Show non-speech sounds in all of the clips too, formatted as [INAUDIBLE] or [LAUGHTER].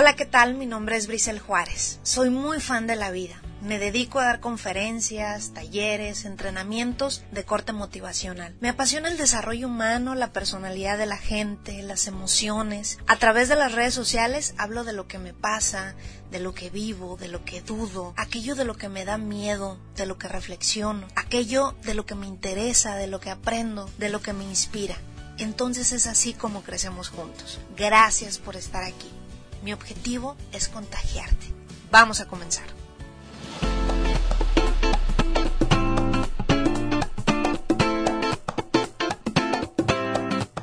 Hola, ¿qué tal? Mi nombre es Brisel Juárez. Soy muy fan de la vida. Me dedico a dar conferencias, talleres, entrenamientos de corte motivacional. Me apasiona el desarrollo humano, la personalidad de la gente, las emociones. A través de las redes sociales hablo de lo que me pasa, de lo que vivo, de lo que dudo, aquello de lo que me da miedo, de lo que reflexiono, aquello de lo que me interesa, de lo que aprendo, de lo que me inspira. Entonces es así como crecemos juntos. Gracias por estar aquí. Mi objetivo es contagiarte. Vamos a comenzar.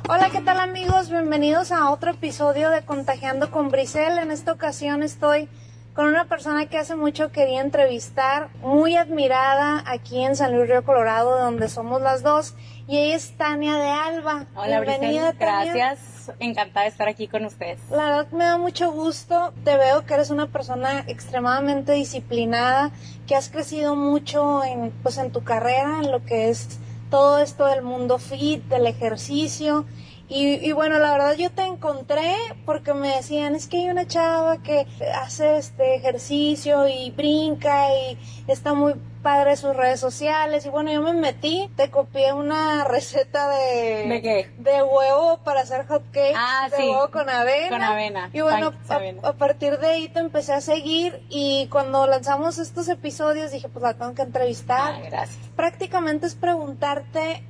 Hola, ¿qué tal amigos? Bienvenidos a otro episodio de Contagiando con Brisel. En esta ocasión estoy con una persona que hace mucho quería entrevistar, muy admirada aquí en San Luis Río Colorado, donde somos las dos, y ella es Tania de Alba. Hola, Bienvenida, gracias encantada de estar aquí con ustedes. La verdad me da mucho gusto. Te veo que eres una persona extremadamente disciplinada, que has crecido mucho en, pues, en tu carrera, en lo que es todo esto del mundo fit, del ejercicio. Y, y, bueno, la verdad yo te encontré porque me decían, es que hay una chava que hace este ejercicio y brinca y está muy padre sus redes sociales y bueno, yo me metí, te copié una [LAUGHS] receta de... ¿De qué? De huevo para hacer hot cakes. Ah, de sí. huevo con avena. Con avena. Y bueno, a, a, partir de ahí te empecé a seguir y cuando lanzamos estos episodios dije, pues la tengo que entrevistar. Ah, gracias. Prácticamente es preguntarte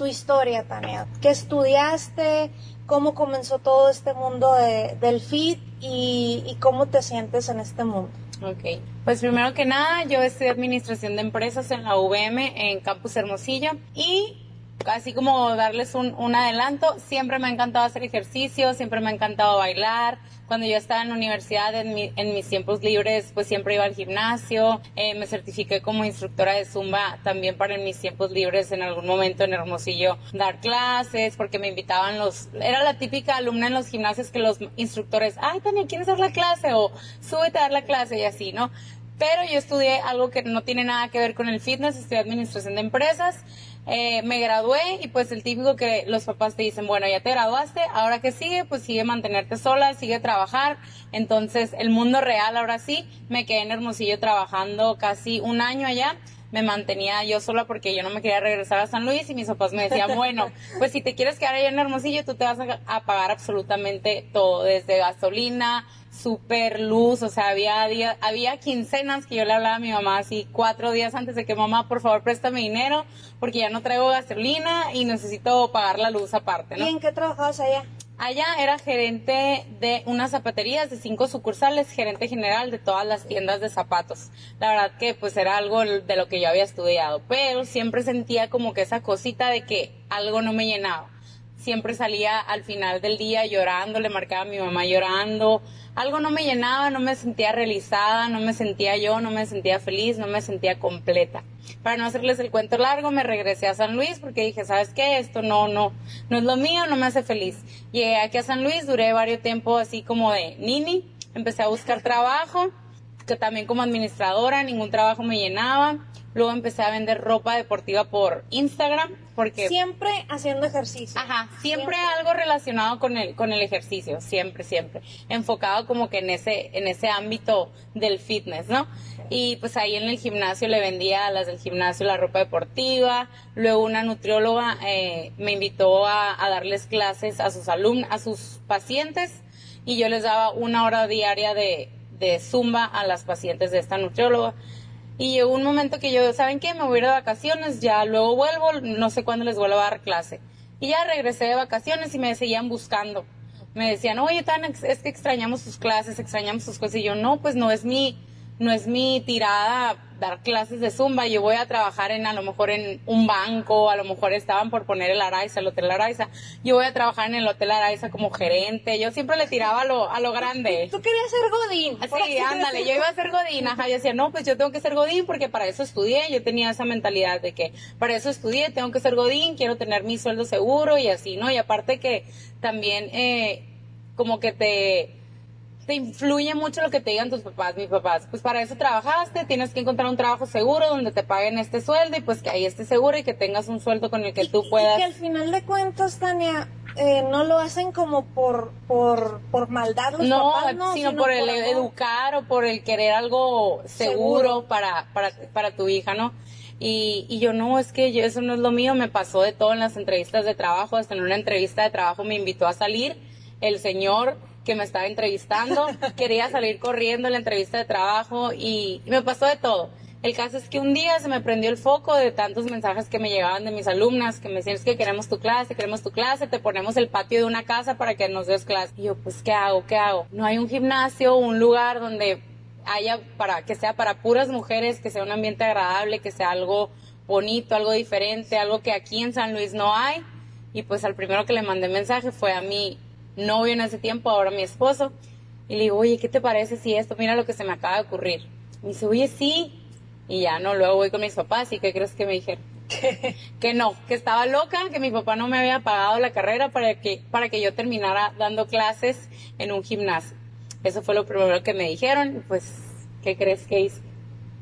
tu historia, Tania. ¿Qué estudiaste? ¿Cómo comenzó todo este mundo de, del fit? Y, y cómo te sientes en este mundo? Ok, pues primero que nada, yo estudié Administración de Empresas en la UVM en Campus Hermosillo y así como darles un, adelanto, siempre me ha encantado hacer ejercicio, siempre me ha encantado bailar. Cuando yo estaba en universidad, en mis tiempos libres, pues siempre iba al gimnasio. Eh, me certifiqué como instructora de Zumba también para en mis tiempos libres en algún momento en Hermosillo dar clases, porque me invitaban los... Era la típica alumna en los gimnasios que los instructores, ay, Tania, ¿quieres dar la clase? O súbete a dar la clase y así, ¿no? Pero yo estudié algo que no tiene nada que ver con el fitness, estudié Administración de Empresas. Eh, me gradué y pues el típico que los papás te dicen, bueno, ya te graduaste, ahora que sigue, pues sigue mantenerte sola, sigue trabajar. Entonces, el mundo real ahora sí, me quedé en Hermosillo trabajando casi un año allá. Me mantenía yo sola porque yo no me quería regresar a San Luis y mis papás me decían, bueno, pues si te quieres quedar allá en Hermosillo, tú te vas a, pagar absolutamente todo, desde gasolina, super luz, o sea, había día, había quincenas que yo le hablaba a mi mamá así cuatro días antes de que mamá, por favor, préstame dinero porque ya no traigo gasolina y necesito pagar la luz aparte, ¿no? ¿Y en qué trabajabas allá? Allá era gerente de unas zapaterías de cinco sucursales, gerente general de todas las tiendas de zapatos. La verdad que pues era algo de lo que yo había estudiado, pero siempre sentía como que esa cosita de que algo no me llenaba. Siempre salía al final del día llorando, le marcaba a mi mamá llorando, algo no me llenaba, no me sentía realizada, no me sentía yo, no me sentía feliz, no me sentía completa. Para no hacerles el cuento largo, me regresé a San Luis porque dije, ¿sabes qué? Esto no, no, no es lo mío, no me hace feliz. Llegué aquí a San Luis, duré varios tiempo así como de nini, empecé a buscar trabajo, que también como administradora, ningún trabajo me llenaba. Luego empecé a vender ropa deportiva por Instagram porque siempre haciendo ejercicio. Ajá, siempre, siempre, algo relacionado con el con el ejercicio, siempre siempre, enfocado como que en ese en ese ámbito del fitness, ¿no? Y pues ahí en el gimnasio le vendía a las del gimnasio la ropa deportiva. Luego una nutrióloga eh, me invitó a, a darles clases a sus alumnos, a sus pacientes y yo les daba una hora diaria de de zumba a las pacientes de esta nutrióloga. Y llegó un momento que yo, ¿saben qué? Me voy a ir de vacaciones, ya luego vuelvo, no sé cuándo les vuelvo a dar clase. Y ya regresé de vacaciones y me seguían buscando. Me decían, oye, Tan, es que extrañamos tus clases, extrañamos tus cosas. Y yo, no, pues no es mi, no es mi tirada dar clases de zumba, yo voy a trabajar en a lo mejor en un banco, a lo mejor estaban por poner el Araiza, el Hotel Araiza, yo voy a trabajar en el Hotel Araiza como gerente, yo siempre le tiraba a lo, a lo grande. Tú querías ser Godín. Sí, ándale, yo iba a ser Godín, ajá, yo decía, no, pues yo tengo que ser Godín porque para eso estudié, yo tenía esa mentalidad de que para eso estudié, tengo que ser Godín, quiero tener mi sueldo seguro y así, ¿no? Y aparte que también eh, como que te te influye mucho lo que te digan tus papás, mis papás. Pues para eso trabajaste, tienes que encontrar un trabajo seguro donde te paguen este sueldo y pues que ahí estés seguro y que tengas un sueldo con el que y, tú puedas. Y que al final de cuentas, Tania, eh, no lo hacen como por, por, por maldad los no, papás, no, sino, por el amor. educar o por el querer algo seguro, Para, para, para tu hija, ¿no? Y, y yo no, es que yo, eso no es lo mío, me pasó de todo en las entrevistas de trabajo, hasta en una entrevista de trabajo me invitó a salir el señor que me estaba entrevistando, [LAUGHS] quería salir corriendo en la entrevista de trabajo y, y me pasó de todo. El caso es que un día se me prendió el foco de tantos mensajes que me llegaban de mis alumnas, que me decían es que queremos tu clase, queremos tu clase, te ponemos el patio de una casa para que nos des clase. Y yo, pues, ¿qué hago? ¿Qué hago? No hay un gimnasio, un lugar donde haya para, que sea para puras mujeres, que sea un ambiente agradable, que sea algo bonito, algo diferente, algo que aquí en San Luis no hay. Y pues al primero que le mandé mensaje fue a mi novio en ese tiempo, ahora mi esposo. Y le digo, oye, ¿qué te parece si esto? Mira lo que se me acaba de ocurrir. Me dice, oye, sí, y ya no, luego voy con mis papás y ¿qué crees que me dijeron? [LAUGHS] que no, que estaba loca, que mi papá no me había pagado la carrera para que, para que yo terminara dando clases en un gimnasio. Eso fue lo primero que me dijeron, pues, ¿qué crees que hice?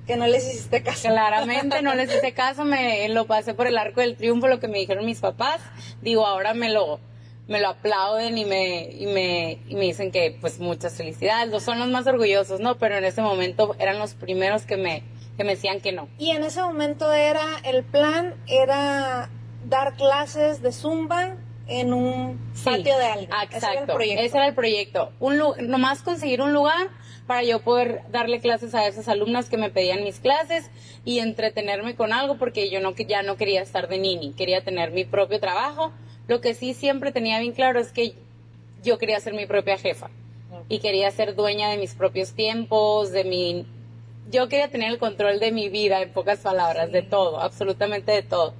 Que no les hiciste caso. Claramente no les hice caso, me lo pasé por el arco del triunfo, lo que me dijeron mis papás. Digo, ahora me lo, me lo aplauden y me, y me, y me dicen que, pues, muchas felicidades. Son los más orgullosos, ¿no? Pero en ese momento eran los primeros que me, que me decían que no. Y en ese momento era, el plan era dar clases de zumba en un patio de alguien. Exacto. Ese era el proyecto. Ese era el proyecto. Un, nomás conseguir un lugar para yo poder darle clases a esas alumnas que me pedían mis clases y entretenerme con algo porque yo no, ya no quería estar de nini, quería tener mi propio trabajo. Lo que sí siempre tenía bien claro es que yo quería ser mi propia jefa y quería ser dueña de mis propios tiempos, de mi yo quería tener el control de mi vida, en pocas palabras, de todo, absolutamente de todo.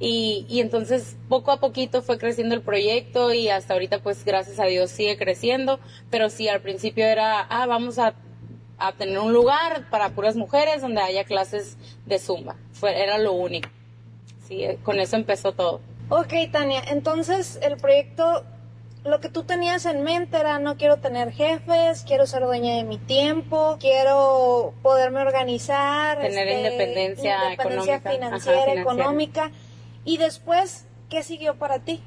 Y, y, entonces poco a poquito fue creciendo el proyecto y hasta ahorita pues gracias a Dios sigue creciendo, pero sí al principio era, ah, vamos a, a tener un lugar para puras mujeres donde haya clases de zumba, fue, era lo único. Sí, con eso empezó todo. Ok, Tania, entonces el proyecto lo que tú tenías en mente era no quiero tener jefes, quiero ser dueña de mi tiempo, quiero poderme organizar, tener este, independencia, independencia financiera, económica. Y después, ¿qué siguió para ti?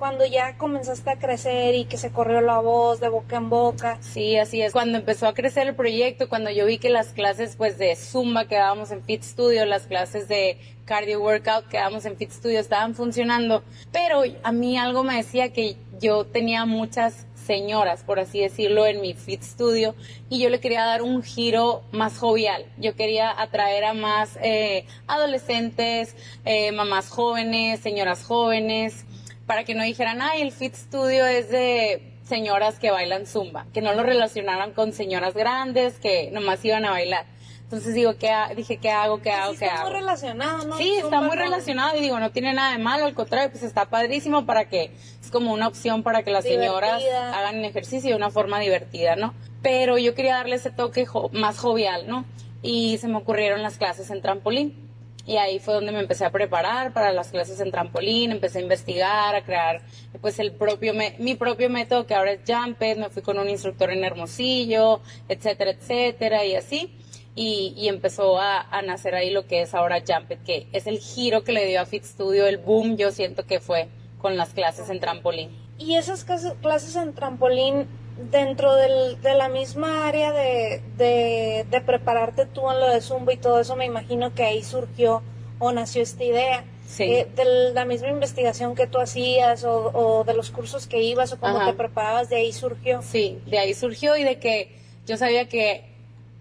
Cuando ya comenzaste a crecer y que se corrió la voz de boca en boca. Sí, así es. Cuando empezó a crecer el proyecto, cuando yo vi que las clases pues de Zumba que dábamos en Fit Studio, las clases de cardio workout que dábamos en Fit Studio estaban funcionando, pero a mí algo me decía que yo tenía muchas señoras, por así decirlo, en mi Fit Studio y yo le quería dar un giro más jovial. Yo quería atraer a más eh, adolescentes, eh, mamás jóvenes, señoras jóvenes, para que no dijeran, ay, el Fit Studio es de señoras que bailan zumba, que no lo relacionaran con señoras grandes que nomás iban a bailar. Entonces digo, ¿qué dije, ¿qué hago? ¿Qué hago? ¿Qué está hago? muy relacionado, ¿no? Sí, está muy relacionado y digo, no tiene nada de malo, al contrario, pues está padrísimo para que, es como una opción para que las señoras hagan ejercicio de una forma divertida, ¿no? Pero yo quería darle ese toque más jovial, ¿no? Y se me ocurrieron las clases en trampolín. Y ahí fue donde me empecé a preparar para las clases en trampolín, empecé a investigar, a crear pues el propio mi propio método que ahora es Jumped, me fui con un instructor en Hermosillo, etcétera, etcétera, y así y, empezó a, nacer ahí lo que es ahora Jumped, que es el giro que le dio a Fit Studio, el boom, yo siento que fue con las clases en trampolín. Y esas clases en trampolín dentro del, de la misma área de, de, prepararte tú en lo de Zumba y todo eso, me imagino que ahí surgió o nació esta idea. Eh, de la misma investigación que tú hacías o, de los cursos que ibas o cómo te preparabas, de ahí surgió. Sí, de ahí surgió y de que yo sabía que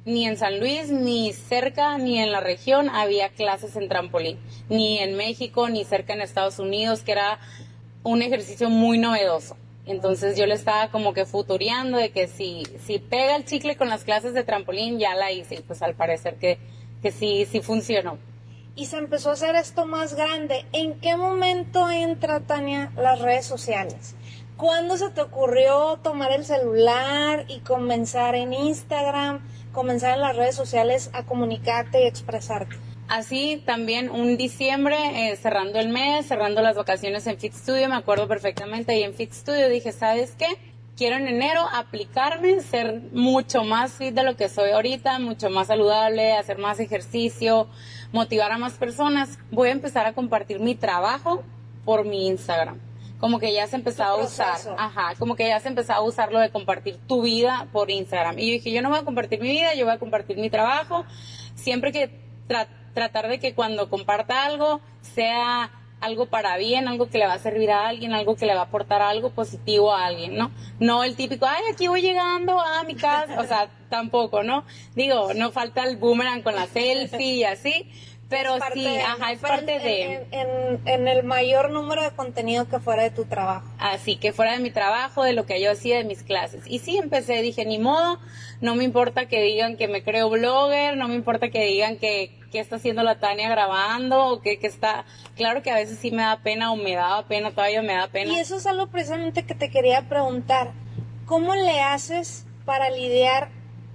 ni en San Luis, ni cerca, ni en la región había clases en trampolín, ni en México, ni cerca en Estados Unidos, que era un ejercicio muy novedoso. Entonces yo le estaba como que futureando de que si, si pega el chicle con las clases de trampolín, ya la hice. Y pues al parecer que, que sí, sí funcionó. Y se empezó a hacer esto más grande. ¿En qué momento entra, Tania, las redes sociales? ¿Cuándo se te ocurrió tomar el celular y comenzar en Instagram? comenzar en las redes sociales a comunicarte y expresarte. Así también un diciembre, eh, cerrando el mes, cerrando las vacaciones en Fit Studio, me acuerdo perfectamente, y en Fit Studio dije, ¿sabes qué? Quiero en enero aplicarme, ser mucho más fit de lo que soy ahorita, mucho más saludable, hacer más ejercicio, motivar a más personas. Voy a empezar a compartir mi trabajo por mi Instagram como que ya se empezaba a usar, ajá, como que ya se empezaba a usar lo de compartir tu vida por Instagram. Y yo dije, yo no voy a compartir mi vida, yo voy a compartir mi trabajo, siempre que tratar de que cuando comparta algo sea algo para bien, algo que le va a servir a alguien, algo que le va a aportar algo positivo a alguien, ¿no? No el típico, ay, aquí voy llegando a mi casa, o sea, [LAUGHS] tampoco, ¿no? Digo, no falta el boomerang con la selfie y así, pero sí, ajá, es parte de... En, en, el mayor número de contenido que fuera de tu trabajo. Así, que fuera de mi trabajo, de lo que yo hacía, de mis clases. Y sí, empecé, dije, ni modo, no me importa que digan que me creo blogger, no me importa que digan que, que está haciendo la Tania grabando, o que, que está... Claro que a veces sí me da pena o me daba pena, todavía me da pena. Y eso es algo precisamente que te quería preguntar. ¿Cómo le haces para lidiar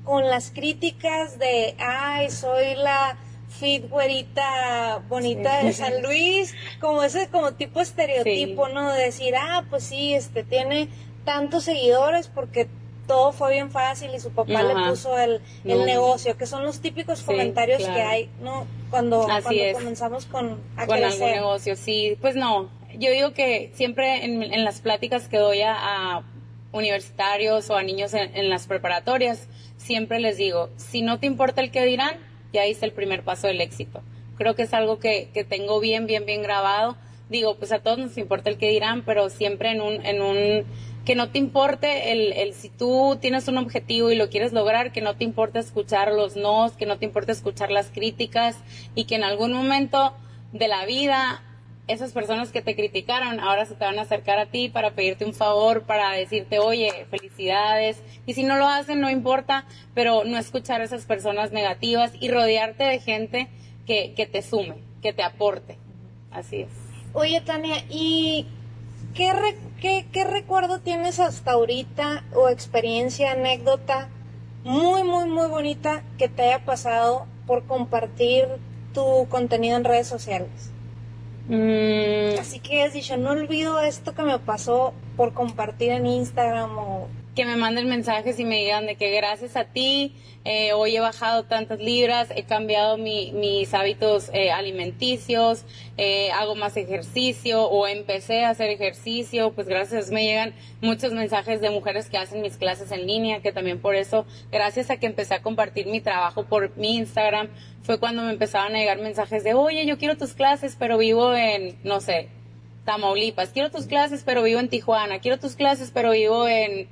con las críticas de, ay, soy la fit güerita bonita de San Luis, como ese como tipo estereotipo, ¿no? De decir, ah, pues sí, este tiene tantos seguidores porque todo fue bien fácil y su papá le puso el, el negocio, que son los típicos comentarios que hay, ¿no? Cuando, comenzamos con a con algún negocio, sí, pues no, yo digo que siempre en, en las pláticas que doy a, universitarios o a niños en, en las preparatorias, siempre les digo, si no te importa el que dirán, ya hice el primer paso del éxito. Creo que es algo que, que tengo bien, bien, bien grabado. Digo, pues a todos nos importa el que dirán, pero siempre en un, en un, que no te importe el, el si tú tienes un objetivo y lo quieres lograr, que no te importe escuchar los nos, que no te importe escuchar las críticas y que en algún momento de la vida esas personas que te criticaron ahora se te van a acercar a ti para pedirte un favor, para decirte, oye, felicidades. Y si no lo hacen, no importa, pero no escuchar a esas personas negativas y rodearte de gente que, que te sume, que te aporte. Así es. Oye, Tania, ¿y qué, qué, qué recuerdo tienes hasta ahorita o experiencia, anécdota muy, muy, muy bonita que te haya pasado por compartir tu contenido en redes sociales? Mm. Así que has dicho, no olvido esto que me pasó por compartir en Instagram o que me manden mensajes y me digan de que gracias a ti eh, hoy he bajado tantas libras, he cambiado mis hábitos eh, alimenticios, eh, hago más ejercicio o empecé a hacer ejercicio, pues gracias me llegan muchos mensajes de mujeres que hacen mis clases en línea, que también por eso, gracias a que empecé a compartir mi trabajo por mi Instagram, fue cuando me empezaban a llegar mensajes de, oye, yo quiero tus clases, pero vivo en, no sé, Tamaulipas, quiero tus clases, pero vivo en Tijuana, quiero tus clases, pero vivo en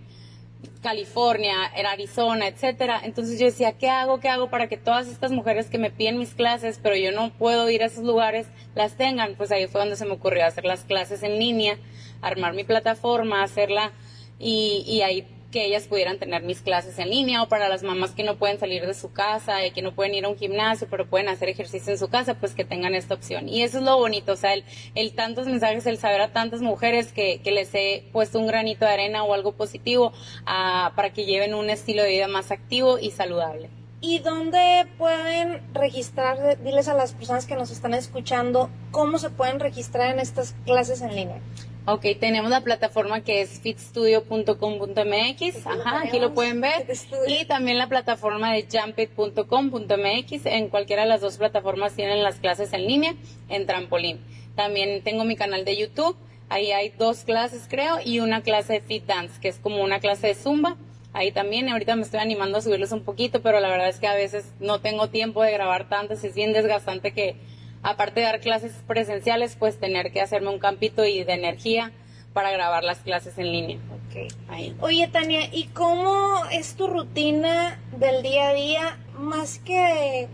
California, en Arizona, etcétera. Entonces yo decía, ¿qué hago? ¿Qué hago para que todas estas mujeres que me piden mis clases, pero yo no puedo ir a esos lugares, las tengan? Pues ahí fue donde se me ocurrió hacer las clases en línea, armar mi plataforma, hacerla y, y ahí que ellas pudieran tener mis clases en línea o para las mamás que no pueden salir de su casa y que no pueden ir a un gimnasio pero pueden hacer ejercicio en su casa, pues que tengan esta opción. Y eso es lo bonito, o sea, el, el tantos mensajes, el saber a tantas mujeres que, que les he puesto un granito de arena o algo positivo para que lleven un estilo de vida más activo y saludable. ¿Y dónde pueden registrar? Diles a las personas que nos están escuchando cómo se pueden registrar en estas clases en línea. Ok, tenemos la plataforma que es fitstudio.com.mx, ajá, aquí lo pueden ver, y también la plataforma de jumpit.com.mx, en cualquiera de las dos plataformas tienen las clases en línea, en trampolín. También tengo mi canal de YouTube, ahí hay dos clases creo, y una clase de Fit Dance, que es como una clase de Zumba, ahí también, ahorita me estoy animando a subirles un poquito, pero la verdad es que a veces no tengo tiempo de grabar tanto, es bien desgastante que aparte de dar clases presenciales, pues tener que hacerme un campito y de energía para grabar las clases en línea. Okay. Oye, Tania, ¿y cómo es tu rutina del día a día? Más que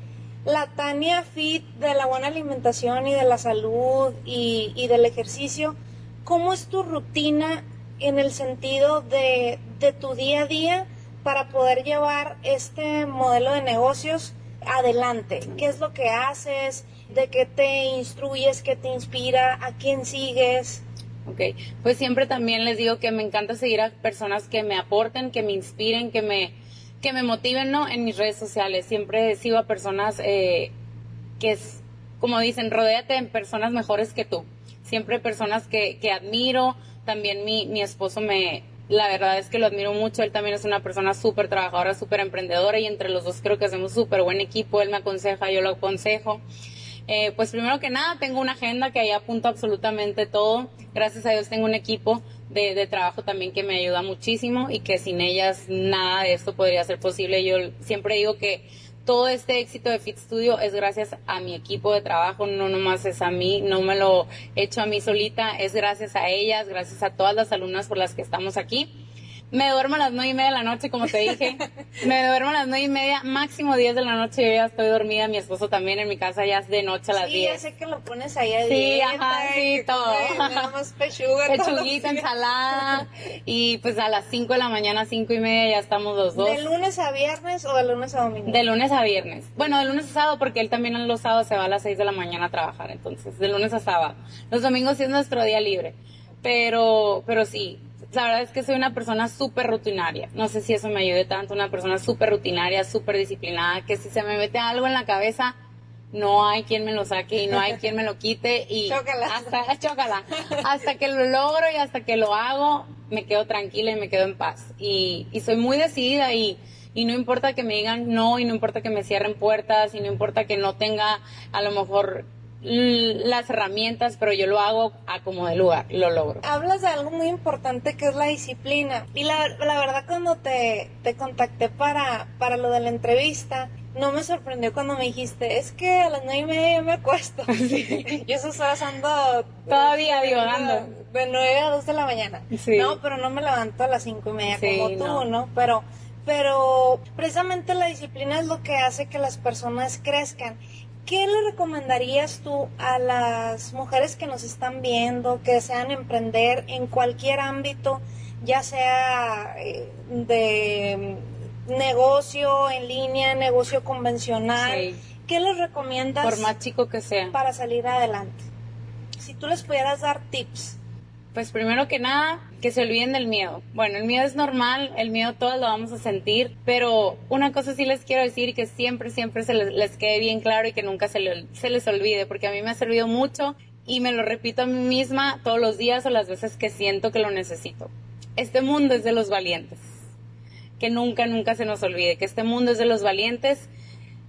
la Tania Fit de la buena alimentación y de la salud y, y del ejercicio, ¿cómo es tu rutina en el sentido de, de tu día a día para poder llevar este modelo de negocios adelante? ¿Qué es lo que haces? De qué te instruyes, qué te inspira, a quién sigues. Ok, pues siempre también les digo que me encanta seguir a personas que me aporten, que me inspiren, que me, que me motiven, ¿no? En mis redes sociales. Siempre sigo a personas eh, que es, como dicen, rodéate en personas mejores que tú. Siempre personas que, que admiro. También mi, mi esposo me, la verdad es que lo admiro mucho. Él también es una persona súper trabajadora, súper emprendedora y entre los dos creo que hacemos súper buen equipo. Él me aconseja, yo lo aconsejo. Eh, pues primero que nada, tengo una agenda que ahí apunto absolutamente todo. Gracias a Dios tengo un equipo de, de, trabajo también que me ayuda muchísimo y que sin ellas nada de esto podría ser posible. Yo siempre digo que todo este éxito de Fit Studio es gracias a mi equipo de trabajo, no nomás es a mí, no me lo he hecho a mí solita, es gracias a ellas, gracias a todas las alumnas por las que estamos aquí me duermo a las nueve y media de la noche, como te dije. [LAUGHS] me duermo a las nueve y media, máximo diez de la noche. Yo ya estoy dormida. Mi esposo también en mi casa ya es de noche a las diez. Sí, ya sé que lo pones ahí a Sí, ajá, sí, todo. [LAUGHS] Pechuga. Pechuguita, ensalada. Y pues a las cinco de la mañana, cinco y media, ya estamos los dos. ¿De lunes a viernes o de lunes a domingo? De lunes a viernes. Bueno, de lunes a sábado, porque él también en los sábados se va a las seis de la mañana a trabajar. Entonces, de lunes a sábado. Los domingos sí es nuestro día libre. Pero, pero sí, la verdad es que soy una persona súper rutinaria. No sé si eso me ayude tanto, una persona súper rutinaria, súper disciplinada, que si se me mete algo en la cabeza, no hay quien me lo saque y no hay quien me lo quite y [LAUGHS] hasta [LAUGHS] chócala, hasta que lo logro y hasta que lo hago me quedo tranquila y me quedo en paz. Y, y soy muy decidida y, y no importa que me digan no y no importa que me cierren puertas y no importa que no tenga a lo mejor las herramientas, pero yo lo hago a como de lugar, lo logro. Hablas de algo muy importante que es la disciplina. Y la, la verdad cuando te, te contacté para, para lo de la entrevista, no me sorprendió cuando me dijiste, es que a las nueve y media me acuesto. [LAUGHS] Sí. Yo eso estaba pasando todavía divagando. De nueve a dos de la mañana. No, pero no me levanto a las cinco y media como tú, ¿no? Pero pero precisamente la disciplina es lo que hace que las personas crezcan ¿qué le recomendarías tú a las mujeres que nos están viendo, que desean emprender en cualquier ámbito, ya sea eh, de negocio en línea, negocio convencional? ¿Qué les recomiendas? Por más chico que sea. Para salir adelante. Si tú les pudieras dar tips. Pues primero que nada, que se olviden del miedo. Bueno, el miedo es normal, el miedo todos lo vamos a sentir, pero una cosa sí les quiero decir que siempre, siempre se les, quede bien claro y que nunca se, se les olvide, porque a mí me ha servido mucho y me lo repito a mí misma todos los días o las veces que siento que lo necesito. Este mundo es de los valientes. Que nunca, nunca se nos olvide que este mundo es de los valientes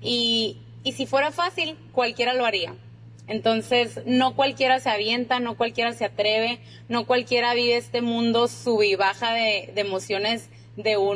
y, y si fuera fácil, cualquiera lo haría entonces, no cualquiera se avienta, no cualquiera se atreve, no cualquiera vive este mundo sub y baja de, emociones de, un,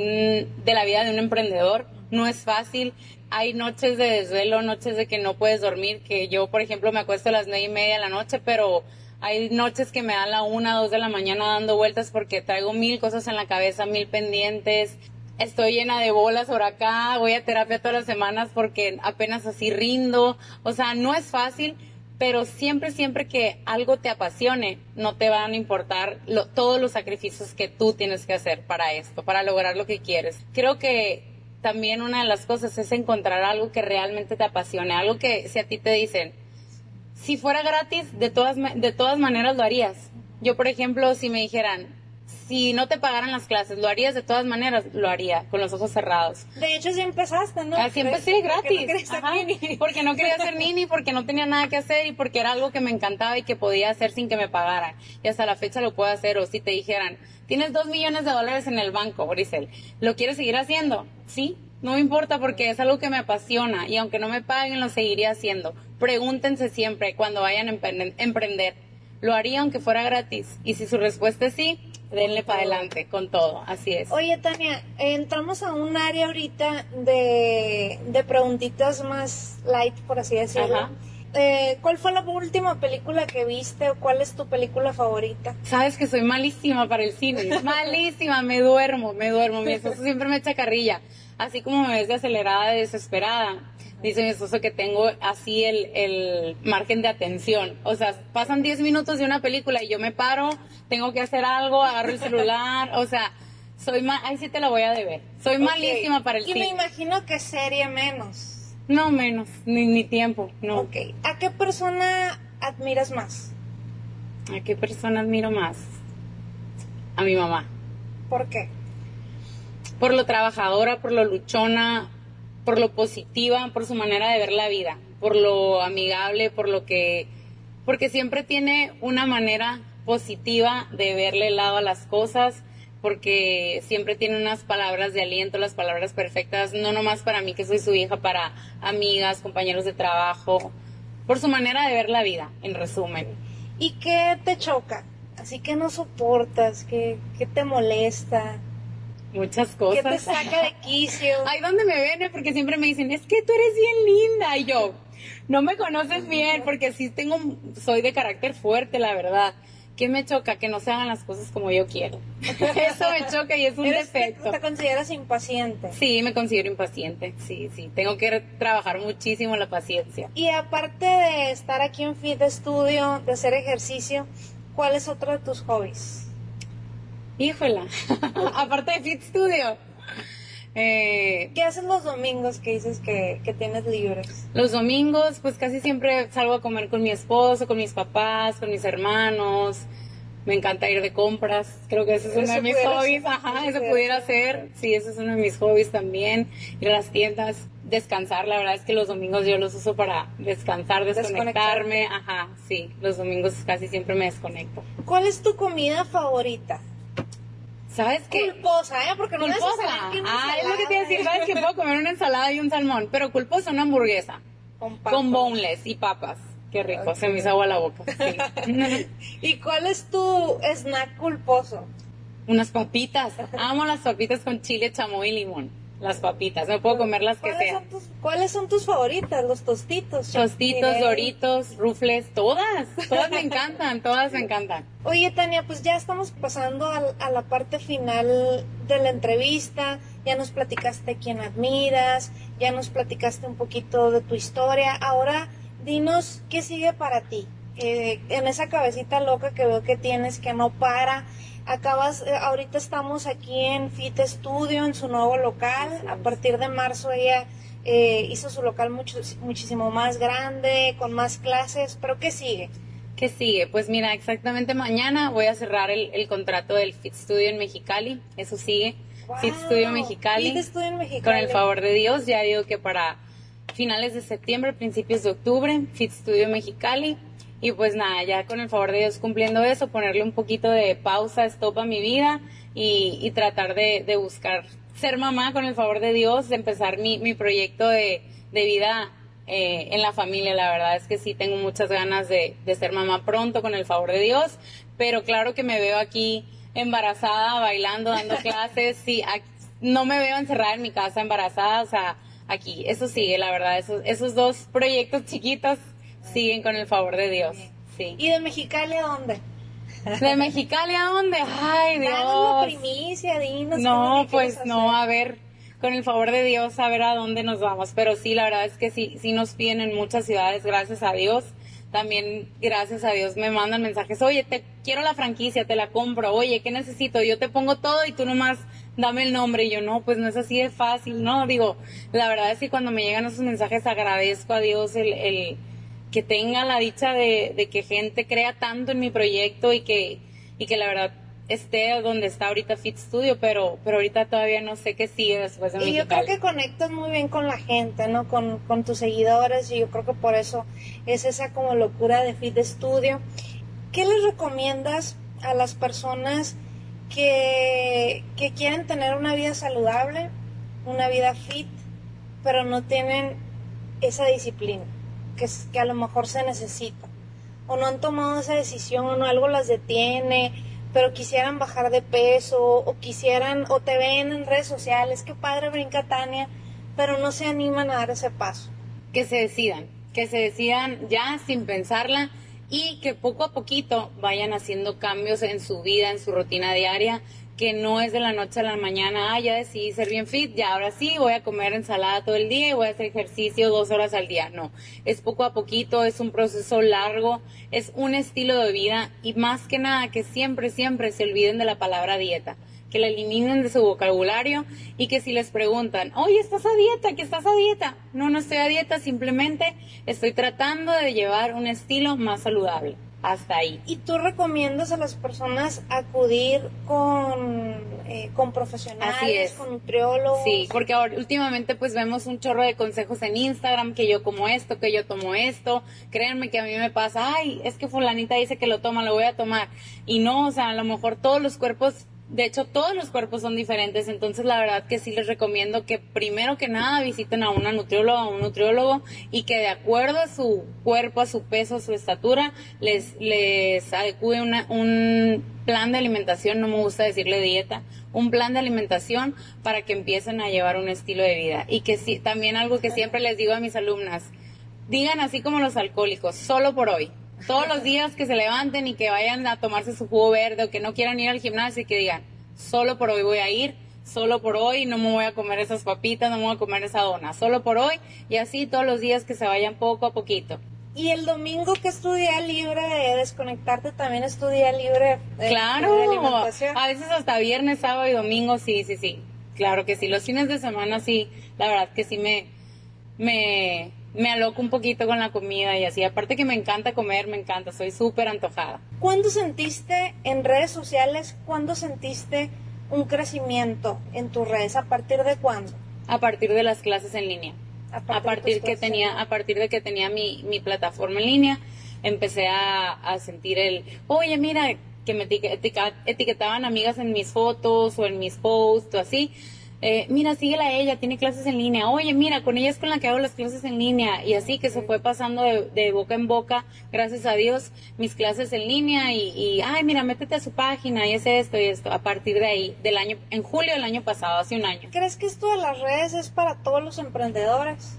de la vida de un emprendedor. No es fácil. Hay noches de desvelo, noches de que no puedes dormir, que yo, por ejemplo, me acuesto a las nueve y media de la noche, pero hay noches que me dan la una, dos de la mañana dando vueltas porque traigo mil cosas en la cabeza, mil pendientes. Estoy llena de bolas por acá, voy a terapia todas las semanas porque apenas así rindo. O sea, no es fácil, pero siempre, siempre que algo te apasione, no te van a importar todos los sacrificios que tú tienes que hacer para esto, para lograr lo que quieres. Creo que también una de las cosas es encontrar algo que realmente te apasione, algo que si a ti te dicen, si fuera gratis, de todas, de todas maneras lo harías. Yo, por ejemplo, si me dijeran, si no te pagaran las clases, ¿lo harías de todas maneras? Lo haría, con los ojos cerrados. De hecho, sí empezaste, ¿no? Así empecé gratis. [LAUGHS] Porque no, quería ser nini, porque no tenía nada que hacer y porque era algo que me encantaba y que podía hacer sin que me pagaran. Y hasta la fecha lo puedo hacer. O si te dijeran, tienes dos millones de dólares en el banco, Brisel, ¿lo quieres seguir haciendo? Sí, no me importa porque es algo que me apasiona y aunque no me paguen, lo seguiría haciendo. Pregúntense siempre cuando vayan a emprender. ¿Lo haría aunque fuera gratis? Y si su respuesta es sí, denle para adelante con todo, así es. Oye, Tania, entramos a un área ahorita de, de preguntitas más light, por así decirlo. Eh, ¿Cuál fue la última película que viste o cuál es tu película favorita? Sabes que soy malísima para el cine, [LAUGHS] malísima, me duermo, me duermo, mi esposo siempre me echa carrilla, así como me ves de acelerada, de desesperada dice mi esposo que tengo así el, el margen de atención. O sea, pasan 10 minutos de una película y yo me paro, tengo que hacer algo, agarro el celular, o sea, soy mal, ahí sí te la voy a deber. Soy malísima para el Y me imagino que serie menos. No menos, ni, ni tiempo, no. Ok, ¿a qué persona admiras más? ¿A qué persona admiro más? A mi mamá. ¿Por qué? Por lo trabajadora, por lo luchona, por lo positiva, por su manera de ver la vida, por lo amigable, por lo que, porque siempre tiene una manera positiva de verle el lado a las cosas, porque siempre tiene unas palabras de aliento, las palabras perfectas, no nomás para mí que soy su hija, para amigas, compañeros de trabajo, por su manera de ver la vida, en resumen. ¿Y qué te choca? Así que no soportas, ¿qué, qué te molesta? Muchas cosas. ¿Qué te saca de quicio? [LAUGHS] Ay, ¿dónde me ven? Porque siempre me dicen, es que tú eres bien linda. Y yo, no me conoces bien, porque sí tengo, soy de carácter fuerte, la verdad. ¿Qué me choca? Que no se hagan las cosas como yo quiero. [LAUGHS] Eso me choca y es un defecto. ¿Te consideras impaciente? Sí, me considero impaciente. Sí, sí. Tengo que trabajar muchísimo la paciencia. Y aparte de estar aquí en Fit Studio, de hacer ejercicio, ¿cuál es otro de tus hobbies? Híjola. [LAUGHS] aparte de Fit Studio. Eh, ¿Qué hacen los domingos que dices que, que, tienes libres? Los domingos, pues casi siempre salgo a comer con mi esposo, con mis papás, con mis hermanos. Me encanta ir de compras. Creo que ese es uno de mis hobbies. Ajá, eso pudiera ser. Sí, ese es uno de mis hobbies también. Ir a las tiendas, descansar. La verdad es que los domingos yo los uso para descansar, desconectarme. Ajá, sí. Los domingos casi siempre me desconecto. ¿Cuál es tu comida favorita? ¿Sabes qué? Culposa, ¿eh? Porque no culposa. ah, es lo que te iba a decir. ¿Sabes que puedo comer una ensalada y un salmón? Pero culposa una hamburguesa. Con, con boneless y papas. Qué rico, se me hizo agua la boca. [LAUGHS] ¿Y cuál es tu snack culposo? Unas papitas. Amo las papitas con chile, chamoy y limón las papitas. Me puedo comer las que sean. ¿Cuáles son tus favoritas? Los tostitos. Tostitos, doritos, rufles, todas. Todas me encantan, todas me encantan. Oye, Tania, pues ya estamos pasando a, la parte final de la entrevista. Ya nos platicaste quién admiras, ya nos platicaste un poquito de tu historia. Ahora, dinos qué sigue para ti. Eh, en esa cabecita loca que veo que tienes que no para Acabas, eh, ahorita estamos aquí en Fit Studio, en su nuevo local. A partir de marzo ella eh, hizo su local mucho, muchísimo más grande, con más clases. ¿Pero qué sigue? ¿Qué sigue? Pues mira, exactamente mañana voy a cerrar el, contrato del Fit Studio en Mexicali. Eso sigue. Fit Studio Mexicali. Fit Studio en Mexicali. Con el favor de Dios, ya digo que para finales de septiembre, principios de octubre, Fit Studio Mexicali. Y pues nada, ya con el favor de Dios cumpliendo eso, ponerle un poquito de pausa, stop a mi vida y, tratar de, buscar ser mamá con el favor de Dios, de empezar mi, mi proyecto de, vida eh, en la familia. La verdad es que sí tengo muchas ganas de, ser mamá pronto con el favor de Dios, pero claro que me veo aquí embarazada, bailando, dando [LAUGHS] clases, sí, no me veo encerrada en mi casa embarazada, o sea, aquí, eso sigue, la verdad, esos, esos dos proyectos chiquitos siguen con el favor de Dios. Sí. ¿Y de Mexicali a dónde? ¿De Mexicali a dónde? Ay, Dios. Danos primicia, dinos. No, pues no, a ver, con el favor de Dios, a ver a dónde nos vamos. Pero sí, la verdad es que sí, sí nos piden en muchas ciudades, gracias a Dios. También, gracias a Dios, me mandan mensajes, oye, te quiero la franquicia, te la compro, oye, ¿qué necesito? Yo te pongo todo y tú nomás dame el nombre. Y yo, no, pues no es así de fácil, ¿no? Digo, la verdad es que cuando me llegan esos mensajes agradezco a Dios el, el que tenga la dicha de, que gente crea tanto en mi proyecto y que, y que la verdad esté donde está ahorita Fit Studio, pero, pero ahorita todavía no sé qué sigue después de Y yo creo que conectas muy bien con la gente, ¿no? Con, con tus seguidores y yo creo que por eso es esa como locura de Fit Studio. ¿Qué les recomiendas a las personas que, que quieren tener una vida saludable, una vida fit, pero no tienen esa disciplina? Que, que a lo mejor se necesita. O no han tomado esa decisión o algo las detiene, pero quisieran bajar de peso o quisieran o te ven en redes sociales, qué padre brinca Tania, pero no se animan a dar ese paso. Que se decidan, que se decidan ya sin pensarla y que poco a poquito vayan haciendo cambios en su vida, en su rutina diaria que no es de la noche a la mañana, ah, ya decidí ser bien fit, ya ahora sí voy a comer ensalada todo el día y voy a hacer ejercicio dos horas al día. No, es poco a poquito, es un proceso largo, es un estilo de vida y más que nada que siempre, siempre se olviden de la palabra dieta que la eliminen de su vocabulario y que si les preguntan, oye, ¿estás a dieta? ¿Qué estás a dieta? No, no estoy a dieta, simplemente estoy tratando de llevar un estilo más saludable hasta ahí. ¿Y tú recomiendas a las personas acudir con, eh, con profesionales, con nutriólogos? Sí, porque ahora, últimamente pues vemos un chorro de consejos en Instagram, que yo como esto, que yo tomo esto. Créanme que a mí me pasa, ay, es que fulanita dice que lo toma, lo voy a tomar. Y no, o sea, a lo mejor todos los cuerpos de hecho, todos los cuerpos son diferentes, entonces la verdad que sí les recomiendo que primero que nada visiten a una nutrióloga o un nutriólogo y que de acuerdo a su cuerpo, a su peso, a su estatura, les, adecue un plan de alimentación, no me gusta decirle dieta, un plan de alimentación para que empiecen a llevar un estilo de vida. Y que sí, también algo que siempre les digo a mis alumnas, digan así como los alcohólicos, solo por hoy todos los días que se levanten y que vayan a tomarse su jugo verde o que no quieran ir al gimnasio y que digan, solo por hoy voy a ir, solo por hoy no me voy a comer esas papitas, no me voy a comer esa dona, solo por hoy y así todos los días que se vayan poco a poquito. Y el domingo que estudia libre de desconectarte también estudia libre de, claro, alimentación. A veces hasta viernes, sábado y domingo, sí, sí, sí. Claro que sí. Los fines de semana sí, la verdad que sí me, me, me aloco un poquito con la comida y así. Aparte que me encanta comer, me encanta, soy súper antojada. ¿Cuándo sentiste en redes sociales, cuándo sentiste un crecimiento en tus redes? ¿A partir de cuándo? A partir de las clases en línea. A partir, que tenía, a partir de que tenía mi, mi plataforma en línea, empecé a, a sentir el, oye, mira, que me etiquetaban amigas en mis fotos o en mis posts o así eh, mira, síguela a ella, tiene clases en línea, oye, mira, con ella es con la que hago las clases en línea, y así que se fue pasando de, boca en boca, gracias a Dios, mis clases en línea, y, y, ay, mira, métete a su página, y es esto y esto, a partir de ahí, del año, en julio del año pasado, hace un año. ¿Crees que esto de las redes es para todos los emprendedores?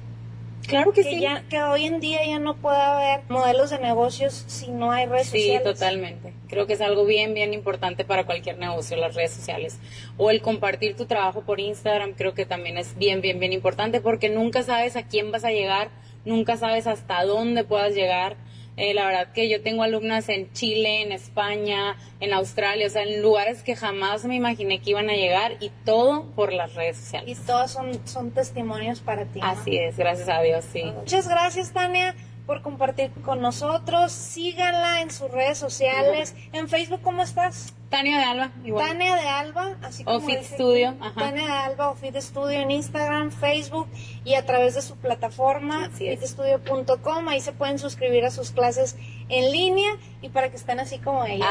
Claro que, sí. que hoy en día ya no puede haber modelos de negocios si no hay redes sociales. Sí, totalmente. Creo que es algo bien, bien importante para cualquier negocio, las redes sociales. O el compartir tu trabajo por Instagram, creo que también es bien, bien, bien importante porque nunca sabes a quién vas a llegar, nunca sabes hasta dónde puedas llegar eh, la verdad que yo tengo alumnas en Chile, en España, en Australia, o sea, en lugares que jamás me imaginé que iban a llegar y todo por las redes sociales. Y todos son, son testimonios para ti. Así es, gracias a Dios, sí. Muchas gracias, Tania por compartir con nosotros. Síganla en sus redes sociales. En Facebook, ¿cómo estás? Tania de Alba, igual. Tania de Alba, así como Fit Studio. Ajá. Tania de Alba o Fit Studio en Instagram, Facebook y a través de su plataforma fitstudio.com. Ahí se pueden suscribir a sus clases en línea y para que estén así como ella.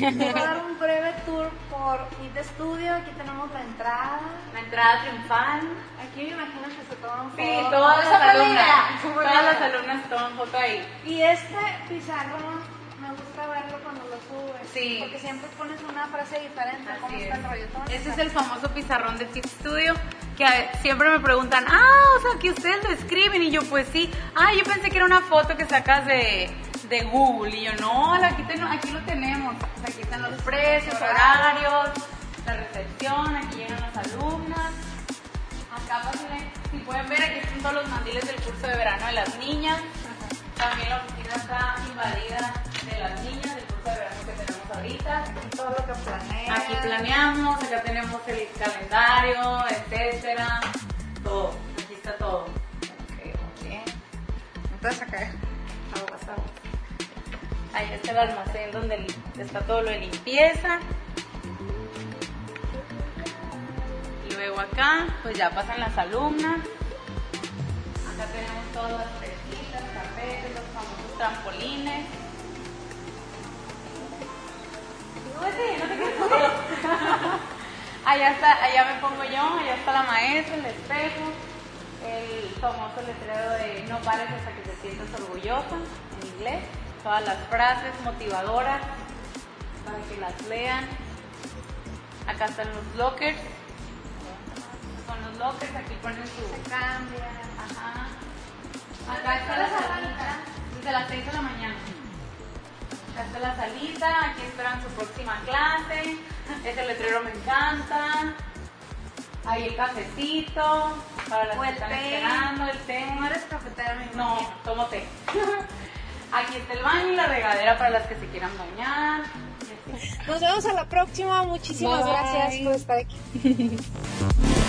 Voy a dar un breve tour por Fit Studio. Aquí tenemos la entrada. La entrada triunfal. Aquí me imagino que se toman fotos. Sí, todas las alumnas. Todas las alumnas toman foto ahí. Y este pizarrón me gusta verlo cuando. Sí. Porque siempre pones una frase diferente. ¿Cómo está el rollo? Ese es el famoso pizarrón de Fit Studio. Que siempre me preguntan, ah, o sea, que ustedes lo escriben. Y yo, pues sí. Ah, yo pensé que era una foto que sacas de, de Google. Y yo, no, aquí, aquí lo tenemos. Aquí están los precios, horarios, la recepción. Aquí llegan las alumnas. Acá, si pueden ver, aquí están todos los mandiles del curso de verano de las niñas. También la oficina está invadida de las niñas, del curso de verano que tenemos ahorita. Todo lo que planeamos. Aquí planeamos, acá tenemos el calendario, etcétera. Todo, aquí está todo. Ok, bien. Entonces acá, aguas, aguas. Ahí está el almacén donde está todo lo de limpieza. Y luego acá, pues ya pasan las alumnas. Acá tenemos todas las cafés, los famosos trampolines. Allá está, allá me pongo yo, allá está la maestra, el espejo, el famoso letrero de no pares hasta que te sientas orgullosa en inglés, todas las frases motivadoras para que las lean. Acá están los lockers. Son los lockers, aquí ponen su. Se cambia. Ajá. Acá está la salita desde las 6 de la mañana. Está la salita, aquí esperan su próxima clase. Ese letrero me encanta. Ahí el cafecito para las que están esperando, el té. ¿No eres cafetera, mi No, tomo té. [LAUGHS] Aquí está el baño y la regadera para las que se quieran bañar. Nos vemos a la próxima. Muchísimas gracias por estar aquí. [LAUGHS]